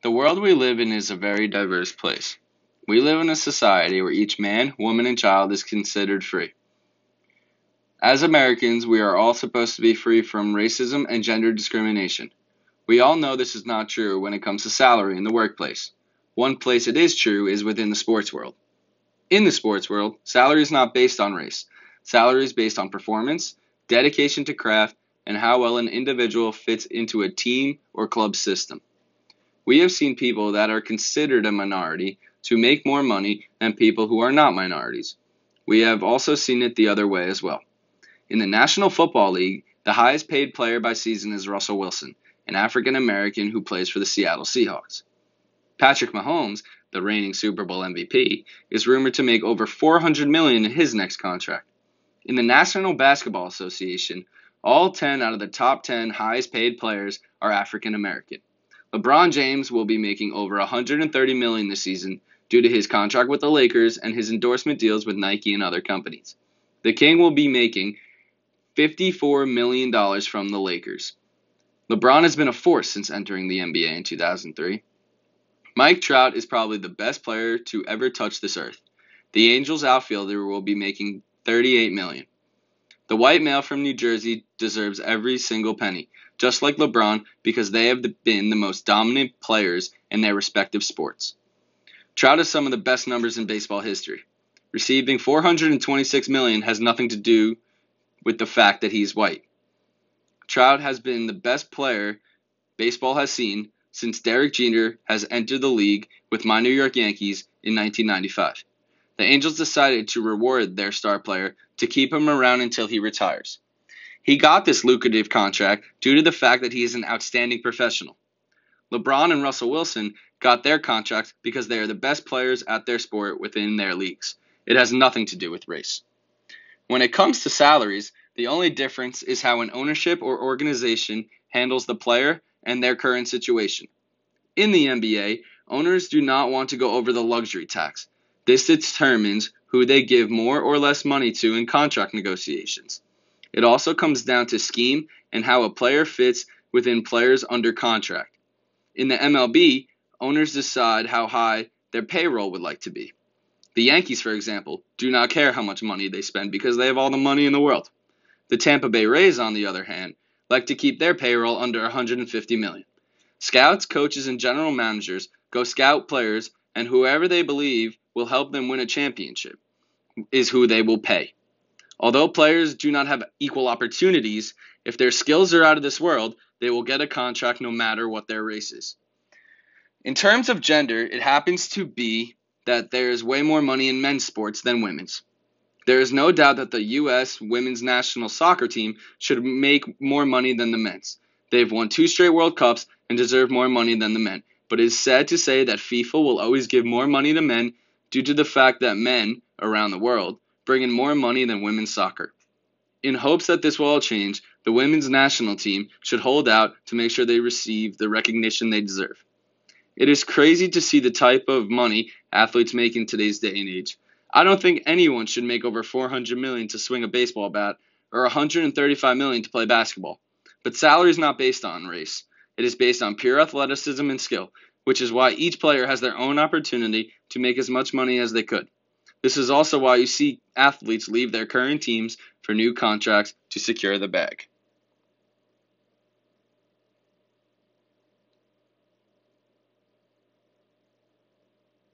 The world we live in is a very diverse place. We live in a society where each man, woman, and child is considered free. As Americans, we are all supposed to be free from racism and gender discrimination. We all know this is not true when it comes to salary in the workplace. One place it is true is within the sports world. In the sports world, salary is not based on race. Salary is based on performance, dedication to craft, and how well an individual fits into a team or club system. We have seen people that are considered a minority to make more money than people who are not minorities. We have also seen it the other way as well. In the National Football League, the highest paid player by season is Russell Wilson, an African American who plays for the Seattle Seahawks. Patrick Mahomes, the reigning Super Bowl MVP, is rumored to make over 400 million in his next contract. In the National Basketball Association, all 10 out of the top 10 highest paid players are African American. LeBron James will be making over 130 million this season due to his contract with the Lakers and his endorsement deals with Nike and other companies. The King will be making 54 million dollars from the Lakers. LeBron has been a force since entering the NBA in 2003. Mike Trout is probably the best player to ever touch this earth. The Angels outfielder will be making 38 million. The white male from New Jersey deserves every single penny just like LeBron, because they have been the most dominant players in their respective sports. Trout has some of the best numbers in baseball history. Receiving 426 million has nothing to do with the fact that he's white. Trout has been the best player baseball has seen since Derek Jeter has entered the league with my New York Yankees in 1995. The Angels decided to reward their star player to keep him around until he retires. He got this lucrative contract due to the fact that he is an outstanding professional. LeBron and Russell Wilson got their contracts because they are the best players at their sport within their leagues. It has nothing to do with race. When it comes to salaries, the only difference is how an ownership or organization handles the player and their current situation. In the NBA, owners do not want to go over the luxury tax. This determines who they give more or less money to in contract negotiations. It also comes down to scheme and how a player fits within players under contract. In the MLB, owners decide how high their payroll would like to be. The Yankees, for example, do not care how much money they spend because they have all the money in the world. The Tampa Bay Rays, on the other hand, like to keep their payroll under 150 million. Scouts, coaches, and general managers go scout players, and whoever they believe will help them win a championship is who they will pay. Although players do not have equal opportunities, if their skills are out of this world, they will get a contract no matter what their race is. In terms of gender, it happens to be that there is way more money in men's sports than women's. There is no doubt that the U.S. women's national soccer team should make more money than the men's. They've won two straight World Cups and deserve more money than the men. But it is sad to say that FIFA will always give more money to men due to the fact that men, around the world, bring in more money than women's soccer. In hopes that this will all change, the women's national team should hold out to make sure they receive the recognition they deserve. It is crazy to see the type of money athletes make in today's day and age. I don't think anyone should make over 400 million to swing a baseball bat or 135 million to play basketball. But salary is not based on race. It is based on pure athleticism and skill, which is why each player has their own opportunity to make as much money as they could. This is also why you see athletes leave their current teams for new contracts to secure the bag.